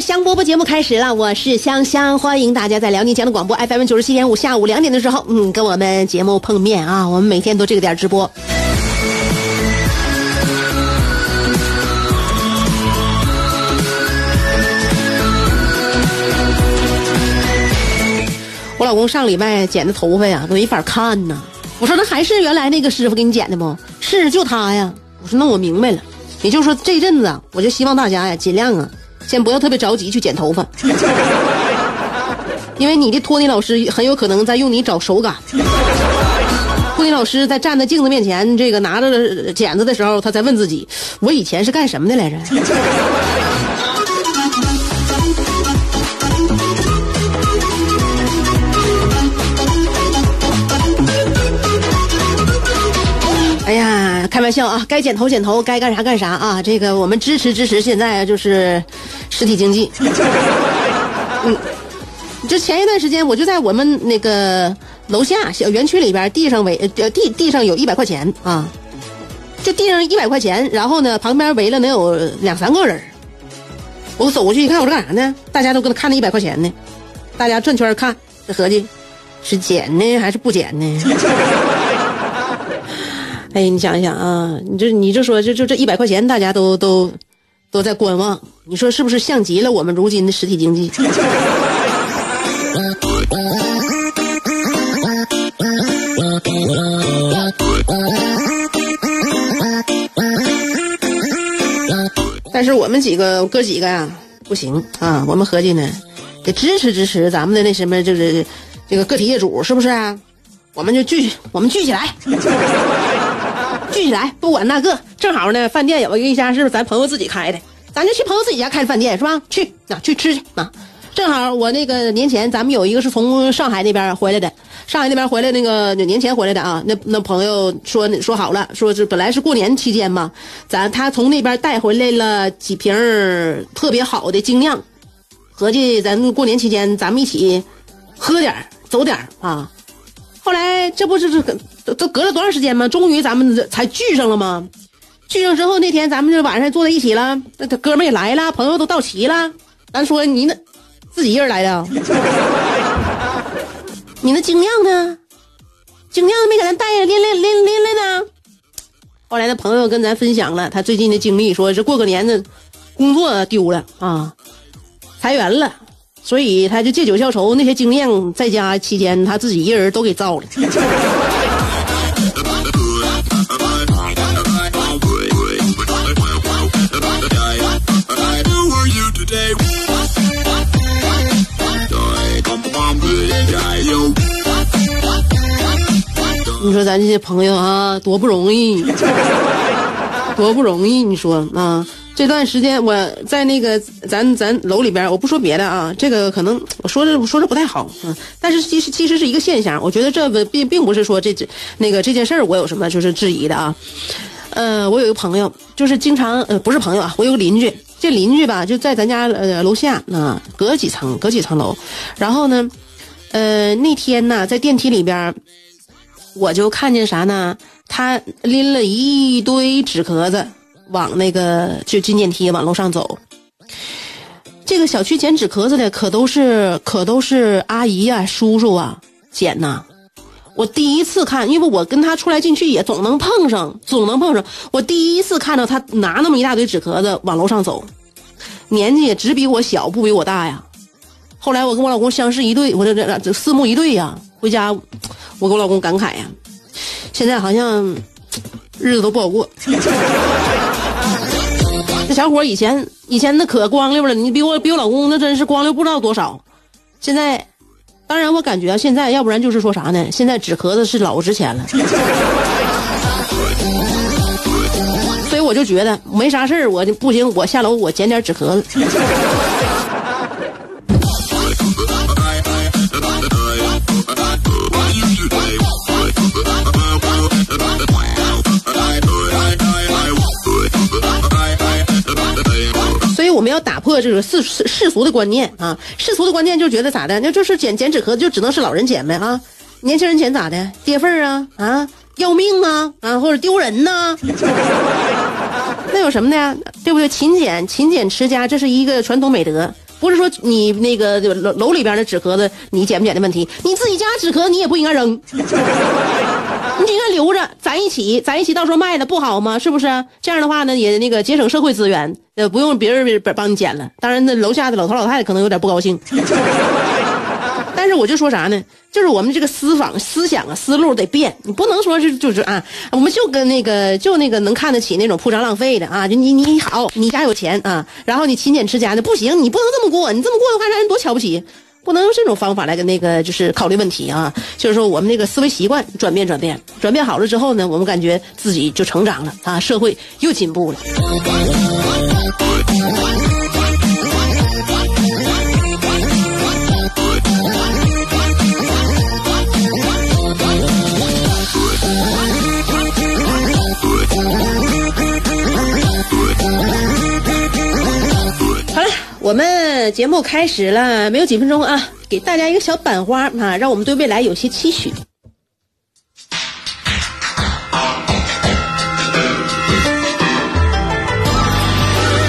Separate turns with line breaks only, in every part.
香饽饽节目开始了，我是香香，欢迎大家在辽宁交通广播 FM 九十七点五下午两点的时候，嗯，跟我们节目碰面啊，我们每天都这个点直播。我老公上礼拜剪的头发呀，都没法看呐。我说那还是原来那个师傅给你剪的不？是，就他呀。我说那我明白了，也就是说这阵子啊，我就希望大家呀，尽量啊。先不要特别着急去剪头发，因为你的托尼老师很有可能在用你找手感。托尼老师在站在镜子面前，这个拿着剪子的时候，他在问自己：我以前是干什么的来着？哎，开玩笑啊！该剪头剪头，该干啥干啥啊！这个我们支持支持。现在就是实体经济。嗯，就前一段时间，我就在我们那个楼下小园区里边，地上围呃地地上有一百块钱啊，就地上一百块钱，然后呢旁边围了能有两三个人。我走过去一看，我说干啥呢？大家都搁那看那一百块钱呢，大家转圈看，这合计是捡呢还是不捡呢？哎，你想一想啊，你这你就说，就就这一百块钱，大家都都都在观望，你说是不是像极了我们如今的实体经济？但是我们几个哥几个呀，不行啊，我们合计呢，得支持支持咱们的那什么，就是这个个体业主，是不是啊？我们就聚，我们聚起来。一起来，不管那个，正好呢，饭店有一家是不是咱朋友自己开的，咱就去朋友自己家开的饭店是吧？去啊，去吃去啊！正好我那个年前咱们有一个是从上海那边回来的，上海那边回来那个年前回来的啊，那那朋友说说好了，说是本来是过年期间嘛，咱他从那边带回来了几瓶特别好的精酿，合计咱过年期间咱们一起喝点走点啊。后来这不就是都都隔了多长时间吗？终于咱们才聚上了吗？聚上之后那天咱们就晚上坐在一起了，那他哥们也来了，朋友都到齐了。咱说你那自己一人来的，你那精酿呢？精酿没给咱带呀，拎来拎拎来呢。后来那朋友跟咱分享了他最近的经历，说是过个年的，工作丢了啊，裁员了。所以他就借酒消愁，那些经验在家期间他自己一人都给造了。你说咱这些朋友啊，多不容易，多不容易，你说啊。这段时间我在那个咱咱楼里边，我不说别的啊，这个可能我说的说的不太好，嗯，但是其实其实是一个现象，我觉得这个并并不是说这这那个这件事儿我有什么就是质疑的啊，呃，我有一个朋友就是经常呃不是朋友啊，我有个邻居，这邻居吧就在咱家呃楼下啊，隔几层隔几层楼，然后呢，呃那天呢在电梯里边，我就看见啥呢？他拎了一堆纸壳子。往那个就进电梯往楼上走，这个小区捡纸壳子的可都是可都是阿姨呀、叔叔啊捡呐。我第一次看，因为我跟他出来进去也总能碰上，总能碰上。我第一次看到他拿那么一大堆纸壳子往楼上走，年纪也只比我小，不比我大呀。后来我跟我老公相视一对，我这这这四目一对呀。回家，我跟我老公感慨呀，现在好像日子都不好过。小伙以前以前那可光溜了，你比我比我老公那真是光溜不知道多少。现在，当然我感觉现在要不然就是说啥呢？现在纸壳子是老值钱了。所以我就觉得没啥事儿，我就不行，我下楼我捡点纸壳子。要打破这个世世俗的观念啊！世俗的观念就觉得咋的？那就是捡捡纸壳就只能是老人捡呗啊！年轻人捡咋的？跌份儿啊啊！要命啊啊！或者丢人呐？那有什么的呀？对不对？勤俭勤俭持家，这是一个传统美德。不是说你那个楼楼里边的纸壳子你捡不捡的问题，你自己家纸壳你也不应该扔，你应该留着，攒一起，攒一起，到时候卖了不好吗？是不是？这样的话呢，也那个节省社会资源，呃，不用别人帮你捡了。当然，那楼下的老头老太太可能有点不高兴。但是我就说啥呢？就是我们这个思访思想啊思路得变，你不能说是就是啊，我们就跟那个就那个能看得起那种铺张浪费的啊，就你你好，你家有钱啊，然后你勤俭持家的不行，你不能这么过，你这么过的话让人多瞧不起，不能用这种方法来跟那个就是考虑问题啊。就是说我们那个思维习惯转变转变，转变好了之后呢，我们感觉自己就成长了啊，社会又进步了。节目开始了，没有几分钟啊，给大家一个小板花啊，让我们对未来有些期许。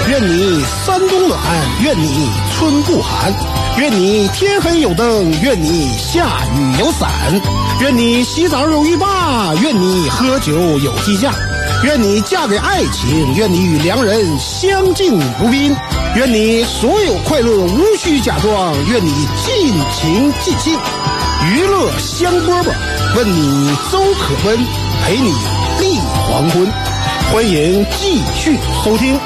愿你三冬暖，愿你春不寒，愿你天黑有灯，愿你下雨有伞，愿你洗澡有浴霸，愿你喝酒有鸡架，愿你嫁给爱情，愿你与良人相敬如宾，愿你所有快乐无需假装，愿你尽情尽兴，娱乐香饽饽，问你粥可温，陪你立黄昏，欢迎继续收听。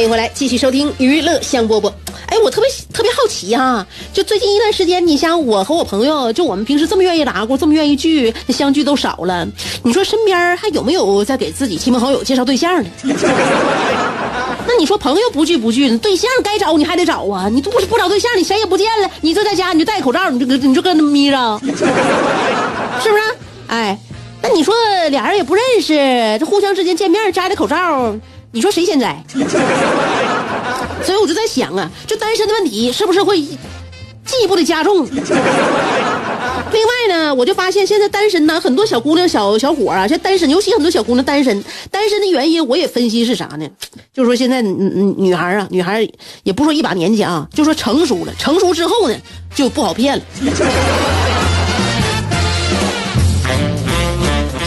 欢迎回来，继续收听娱乐香饽饽。哎，我特别特别好奇哈、就最近一段时间，你像我和我朋友，就我们平时这么愿意打过，这么愿意聚，那相聚都少了。你说身边还有没有在给自己亲朋好友介绍对象的？那你说朋友不聚不聚，对象该找你还得找啊！你不不找对象，你谁也不见了，你就在家你就戴口罩，你就跟你就跟那么眯着，是不是？哎，那你说俩人也不认识，这互相之间见面摘的口罩，你说谁先摘？所以我就在想啊，这单身的问题是不是会进一步的加重？另外呢，我就发现现在单身呢，很多小姑娘、小小伙啊，现在单身，尤其很多小姑娘单身。单身的原因我也分析是啥呢？就是说现在嗯嗯女孩啊，女孩也不说一把年纪啊，就说成熟了，成熟之后呢就不好骗了。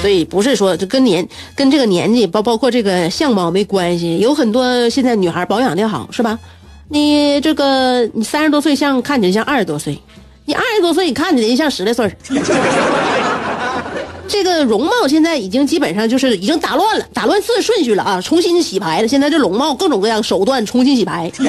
所以不是说这跟年跟这个年纪包包括这个相貌没关系，有很多现在女孩保养的好是吧？你这个你三十多岁像看起来像二十多岁，你二十多岁你看起来像十来岁 这个容貌现在已经基本上就是已经打乱了，打乱次顺序了啊，重新洗牌了。现在这容貌各种各样手段重新洗牌。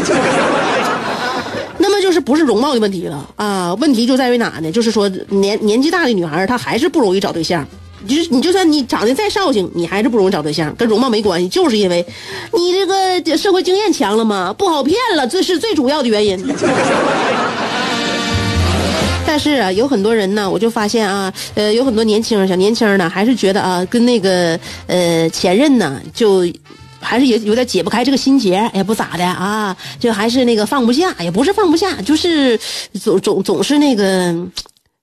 那么就是不是容貌的问题了啊？问题就在于哪呢？就是说年年纪大的女孩她还是不容易找对象。就是你就算你长得再绍兴，你还是不容易找对象，跟容貌没关系，就是因为你这个社会经验强了嘛，不好骗了，这是最主要的原因。但是啊，有很多人呢，我就发现啊，呃，有很多年轻人小年轻人呢，还是觉得啊，跟那个呃前任呢，就还是也有点解不开这个心结，也不咋的啊，就还是那个放不下，也不是放不下，就是总总总是那个，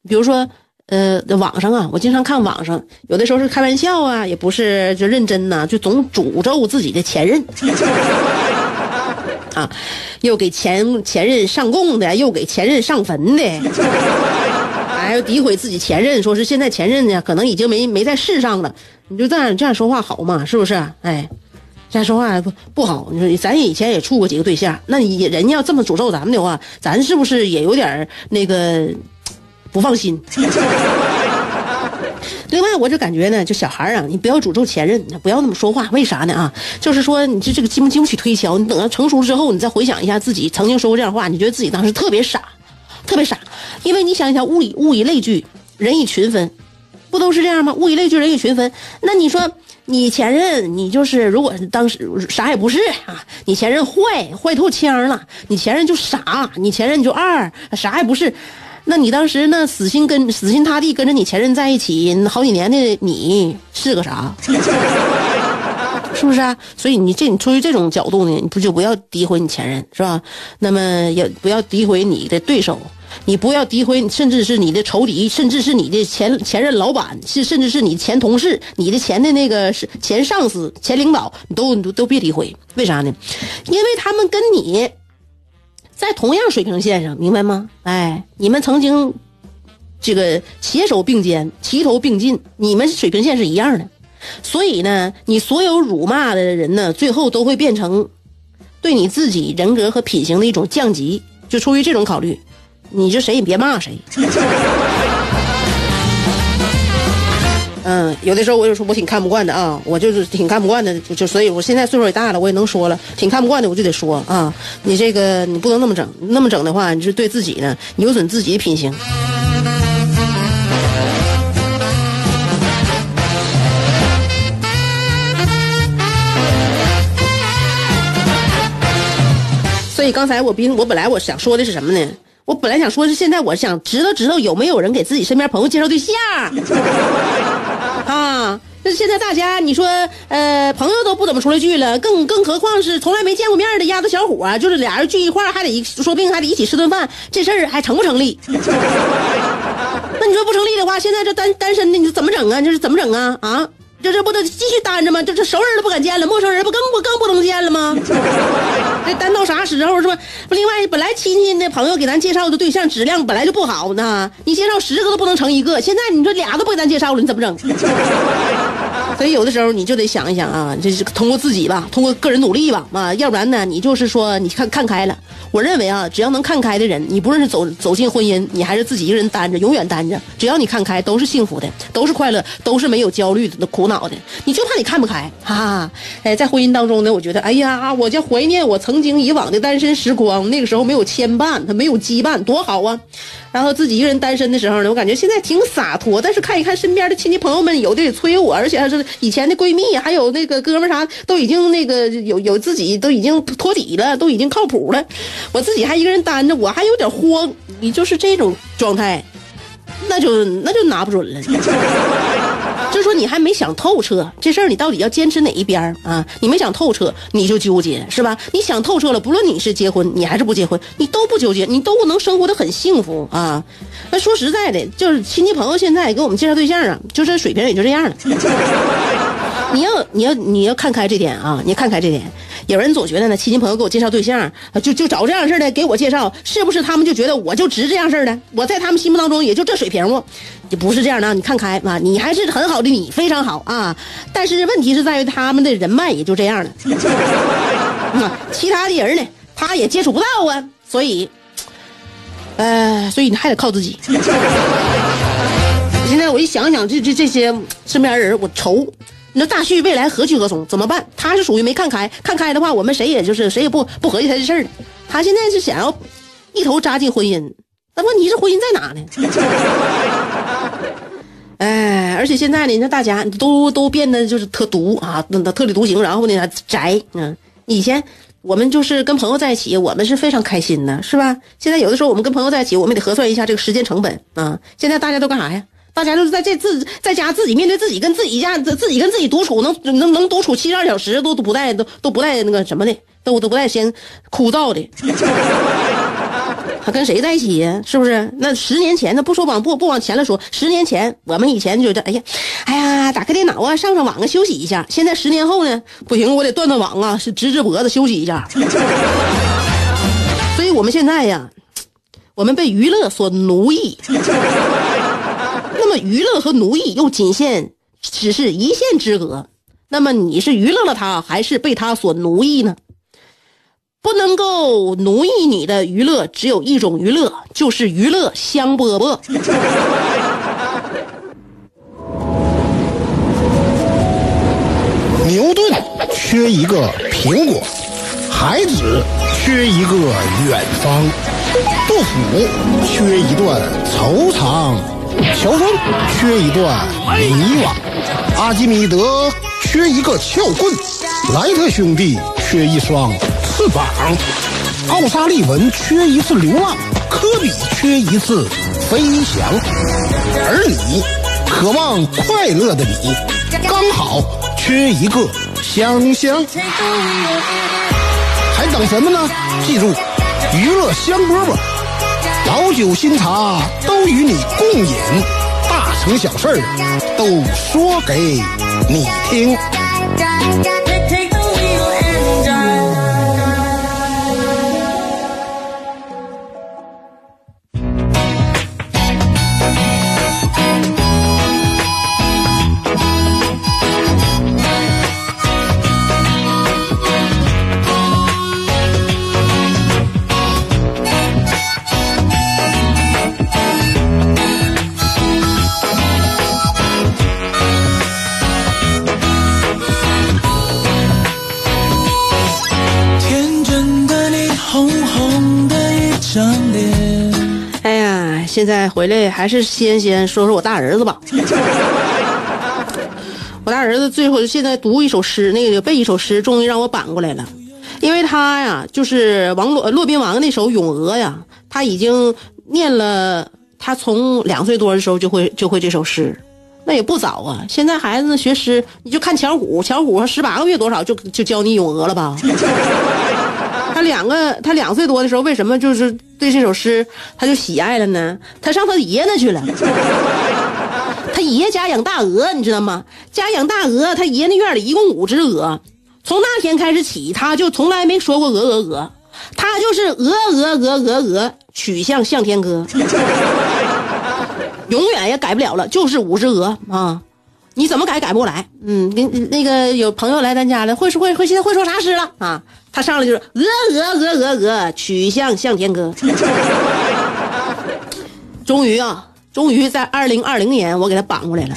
比如说。呃，网上啊，我经常看网上，有的时候是开玩笑啊，也不是就认真呐、就总诅咒自己的前任。啊，又给前前任上供的，又给前任上坟的，还要诋毁自己前任，说是现在前任呢，可能已经没没在世上了。你就这样这样说话好吗？是不是？哎，这样说话不不好。你说咱以前也处过几个对象，那你人家要这么诅咒咱们的话，咱是不是也有点那个不放心？另外，我就感觉呢，就小孩啊，你不要诅咒前任，不要那么说话。为啥呢？啊，就是说，你这这个经不经不起推敲。你等到成熟之后，你再回想一下自己曾经说过这样话，你觉得自己当时特别傻，特别傻。因为你想一想，物以物以类聚，人以群分，不都是这样吗？物以类聚，人以群分。那你说，你前任，你就是如果当时啥也不是啊，你前任坏坏透腔了，你前任就傻，你前任就二，啥也不是。那你当时那死心跟死心塌地跟着你前任在一起好几年的你是个啥？是不是啊？所以你这你出于这种角度呢，你不就不要诋毁你前任是吧？那么也不要诋毁你的对手，你不要诋毁，甚至是你的仇敌，甚至是你的前前任老板，是甚至是你前同事，你的前的那个是前上司、前领导，你都你都都别诋毁，为啥呢？因为他们跟你。在同样水平线上，明白吗？哎，你们曾经这个携手并肩、齐头并进，你们水平线是一样的。所以呢，你所有辱骂的人呢，最后都会变成对你自己人格和品行的一种降级。就出于这种考虑，你就谁也别骂谁。嗯，有的时候我就说我挺看不惯的啊，我就是挺看不惯的，就所以我现在岁数也大了，我也能说了，挺看不惯的，我就得说啊，你这个你不能那么整，那么整的话，你是对自己呢有损自己的品行。所以刚才我比我本来我想说的是什么呢？我本来想说是现在我想知道知道有没有人给自己身边朋友介绍对象。啊，那现在大家你说，呃，朋友都不怎么出来聚了，更更何况是从来没见过面的丫头小伙啊，就是俩人聚一块，还得一说不定还得一起吃顿饭，这事儿还成不成立？那你说不成立的话，现在这单单身的你怎么整啊？这是怎么整啊？啊，这这不得继续单着吗？这这熟人都不敢见了，陌生人不更不更不能见了吗？这单到啥时候是吧？另外本来亲戚的朋友给咱介绍的对象质量本来就不好呢，你介绍十个都不能成一个，现在你说俩都不给咱介绍了，你怎么整？所以有的时候你就得想一想啊，这是通过自己吧，通过个人努力吧，啊，要不然呢，你就是说你看看开了。我认为啊，只要能看开的人，你不论是走走进婚姻，你还是自己一个人单着，永远单着，只要你看开，都是幸福的，都是快乐，都是没有焦虑的、苦恼的。你就怕你看不开，哈哈。哎，在婚姻当中呢，我觉得，哎呀，我就怀念我曾经以往的单身时光，那个时候没有牵绊，他没有羁绊，多好啊。然后自己一个人单身的时候呢，我感觉现在挺洒脱。但是看一看身边的亲戚朋友们，有的也催我，而且还是以前的闺蜜，还有那个哥们啥，都已经那个有有自己都已经托底了，都已经靠谱了。我自己还一个人单着，我还有点慌。你就是这种状态，那就那就拿不准了。说你还没想透彻这事儿，你到底要坚持哪一边儿啊？你没想透彻，你就纠结是吧？你想透彻了，不论你是结婚，你还是不结婚，你都不纠结，你都能生活的很幸福啊。那说实在的，就是亲戚朋友现在给我们介绍对象啊，就这水平也就这样了。你要你要你要看开这点啊，你看开这点。有人总觉得呢，亲戚朋友给我介绍对象，就就找这样式的给我介绍，是不是他们就觉得我就值这样式的？我在他们心目当中也就这水平不？也不是这样的，你看开啊，你还是很好的，你非常好啊。但是问题是在于他们的人脉也就这样了，其他的人呢，他也接触不到啊，所以，呃，所以你还得靠自己。现在我一想想，这这这些身边人，我愁。你说大旭未来何去何从？怎么办？他是属于没看开，看开的话，我们谁也就是谁也不不合计他这事儿。他现在是想要一头扎进婚姻，那问题是婚姻在哪呢？哎，而且现在呢，那大家都都变得就是特独啊，那特立独行，然后呢宅。嗯，以前我们就是跟朋友在一起，我们是非常开心的，是吧？现在有的时候我们跟朋友在一起，我们得核算一下这个时间成本啊。现在大家都干啥呀？大家都是在这自在家自己面对自己，跟自己家自自己跟自己独处，能能能独处七十二小时，都都不带都都不带那个什么的，都都不带嫌枯燥的。他跟谁在一起呀？是不是？那十年前，那不说往不不往前了说，十年前我们以前就这，哎呀，哎呀，打开电脑啊，上上网啊，休息一下。现在十年后呢，不行，我得断断网啊，是直直脖子休息一下。所以我们现在呀，我们被娱乐所奴役。娱乐和奴役又仅限只是一线之隔。那么你是娱乐了他，还是被他所奴役呢？不能够奴役你的娱乐只有一种娱乐，就是娱乐香饽饽。
牛顿缺一个苹果，孩子缺一个远方，杜甫缺一段惆怅，乔峰缺一段迷惘，阿基米德缺一个撬棍，莱特兄弟缺一双。翅膀，奥沙利文缺一次流浪，科比缺一次飞翔，而你渴望快乐的你，刚好缺一个香香。还等什么呢？记住，娱乐香饽饽，老酒新茶都与你共饮，大成小事都说给你听。
现在回来还是先先说说我大儿子吧。我大儿子最后现在读一首诗，那个背一首诗，终于让我扳过来了。因为他呀，就是王洛骆宾王那首《咏鹅》呀，他已经念了。他从两岁多的时候就会就会这首诗，那也不早啊。现在孩子学诗，你就看巧虎，巧虎十八个月多少就就教你咏鹅了吧？他两个，他两岁多的时候，为什么就是对这首诗他就喜爱了呢？他上他爷爷那去了。他爷家养大鹅，你知道吗？家养大鹅，他爷那院里一共五只鹅。从那天开始起，他就从来没说过鹅鹅鹅，他就是鹅鹅鹅鹅鹅，曲项向天歌，永远也改不了了，就是五只鹅啊。你怎么改改不过来？嗯，那那个有朋友来咱家了，会说会会现在会说啥诗了啊？他上来就是鹅鹅鹅鹅鹅，曲项向天歌。终于啊，终于在二零二零年我给他绑过来了。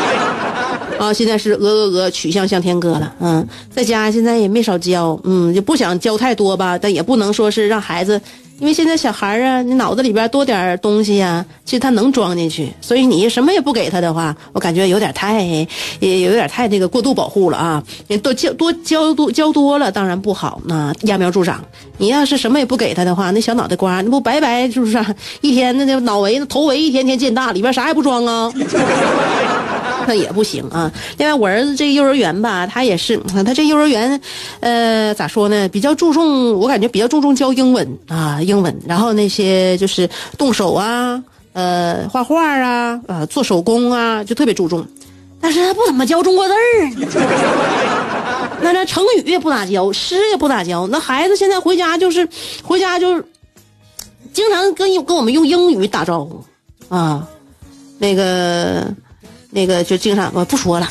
啊，现在是鹅鹅鹅，曲项向天歌了。嗯，在家现在也没少教，嗯，就不想教太多吧，但也不能说是让孩子。因为现在小孩啊，你脑子里边多点东西呀，其实他能装进去。所以你什么也不给他的话，我感觉有点太，也有点太那个过度保护了啊。你多教多教多教多了，当然不好，那揠苗助长。你要是什么也不给他的话，那小脑袋瓜那不白白是不是？一天那那脑围头围一天天见大，里边啥也不装啊。那也不行啊。另外，我儿子这幼儿园吧，他也是，他这幼儿园，呃，咋说呢？比较注重，我感觉比较注重教英文啊，英文。然后那些就是动手啊，呃，画画啊，呃，做手工啊，就特别注重。但是他不怎么教中国字儿，那那成语也不咋教，诗也不咋教。那孩子现在回家就是，回家就，经常跟跟我们用英语打招呼啊，那个。那个就经常我不说了，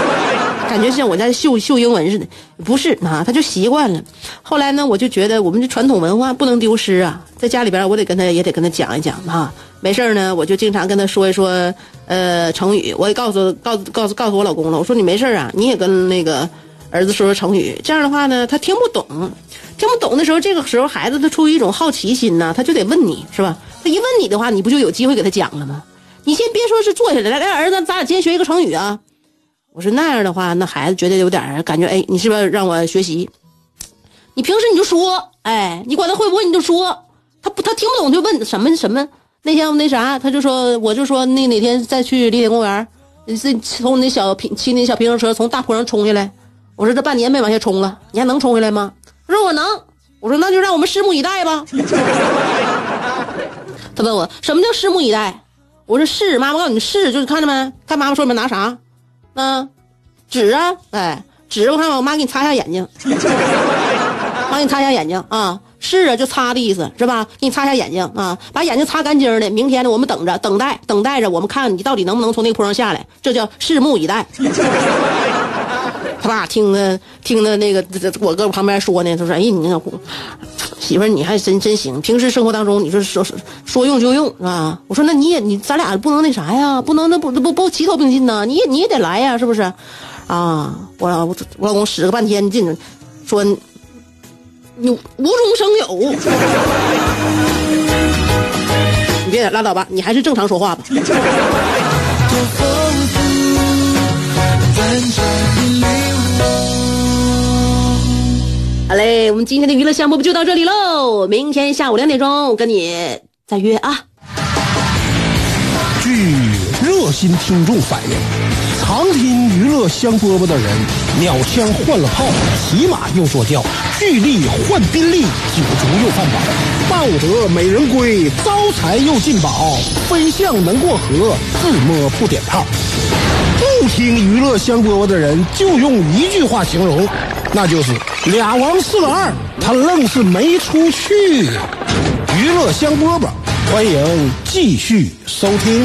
感觉像我在秀秀英文似的，不是啊，他就习惯了。后来呢，我就觉得我们这传统文化不能丢失啊，在家里边我得跟他也得跟他讲一讲啊。没事呢，我就经常跟他说一说呃成语，我也告诉告告诉告诉我老公了，我说你没事啊，你也跟那个儿子说说成语，这样的话呢，他听不懂，听不懂的时候，这个时候孩子他出于一种好奇心呢，他就得问你是吧？他一问你的话，你不就有机会给他讲了吗？你先别说是坐下来，来来，儿子，咱俩今天学一个成语啊。我说那样的话，那孩子觉得有点感觉，哎，你是不是让我学习？你平时你就说，哎，你管他会不会你就说，他不他听不懂就问什么什么。那天我那啥，他就说，我就说那哪天再去丽铁公园，是从那小平骑那小平衡车从大坡上冲下来。我说这半年没往下冲了，你还能冲回来吗？他说我能。我说那就让我们拭目以待吧。他问我什么叫拭目以待，我说是，妈妈告诉你是，就是看着没？看妈妈说你们拿啥？啊，纸啊，哎，纸，我看我妈给你擦一下眼睛，妈给你擦一下眼睛啊，是啊，就擦的意思是吧？给你擦一下眼睛啊，把眼睛擦干净的。明天呢，我们等着，等待，等待着，我们看你到底能不能从那个坡上下来，这叫拭目以待。他爸听着听着那个我搁旁边说呢，他说：“哎，你那媳妇儿你还真真行，平时生活当中你说说说用就用是吧？”我说：“那你也你咱俩不能那啥呀，不能那不不不齐头并进呐，你也你也得来呀，是不是？”啊，我我我老公使个半天劲，说：“你无中生有。”你别拉倒吧，你还是正常说话吧。好嘞，我们今天的娱乐项目不就到这里喽？明天下午两点钟跟你再约啊。
据热心听众反映，常听娱乐香饽饽的人，鸟枪换了炮，骑马又坐轿，巨力换宾利，酒足又饭饱，抱得美人归，招财又进宝，飞象能过河，自摸不点炮。不听娱乐香饽饽的人，就用一句话形容，那就是俩王四个二，他愣是没出去。娱乐香饽饽，欢迎继续收听。